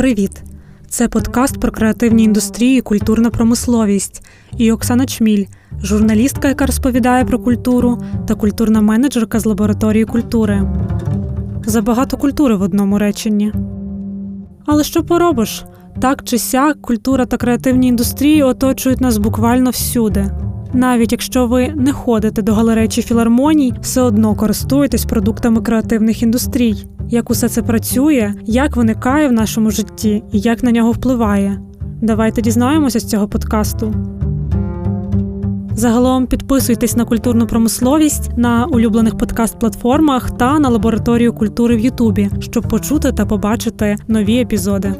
Привіт! Це подкаст про креативні індустрії, і культурна промисловість. І Оксана Чміль, журналістка, яка розповідає про культуру, та культурна менеджерка з лабораторії культури. Забагато культури в одному реченні. Але що поробиш? Так чи сяк, культура та креативні індустрії оточують нас буквально всюди. Навіть якщо ви не ходите до галерей чи філармоній, все одно користуєтесь продуктами креативних індустрій. Як усе це працює, як виникає в нашому житті і як на нього впливає. Давайте дізнаємося з цього подкасту. Загалом підписуйтесь на культурну промисловість на улюблених подкаст-платформах та на лабораторію культури в Ютубі, щоб почути та побачити нові епізоди.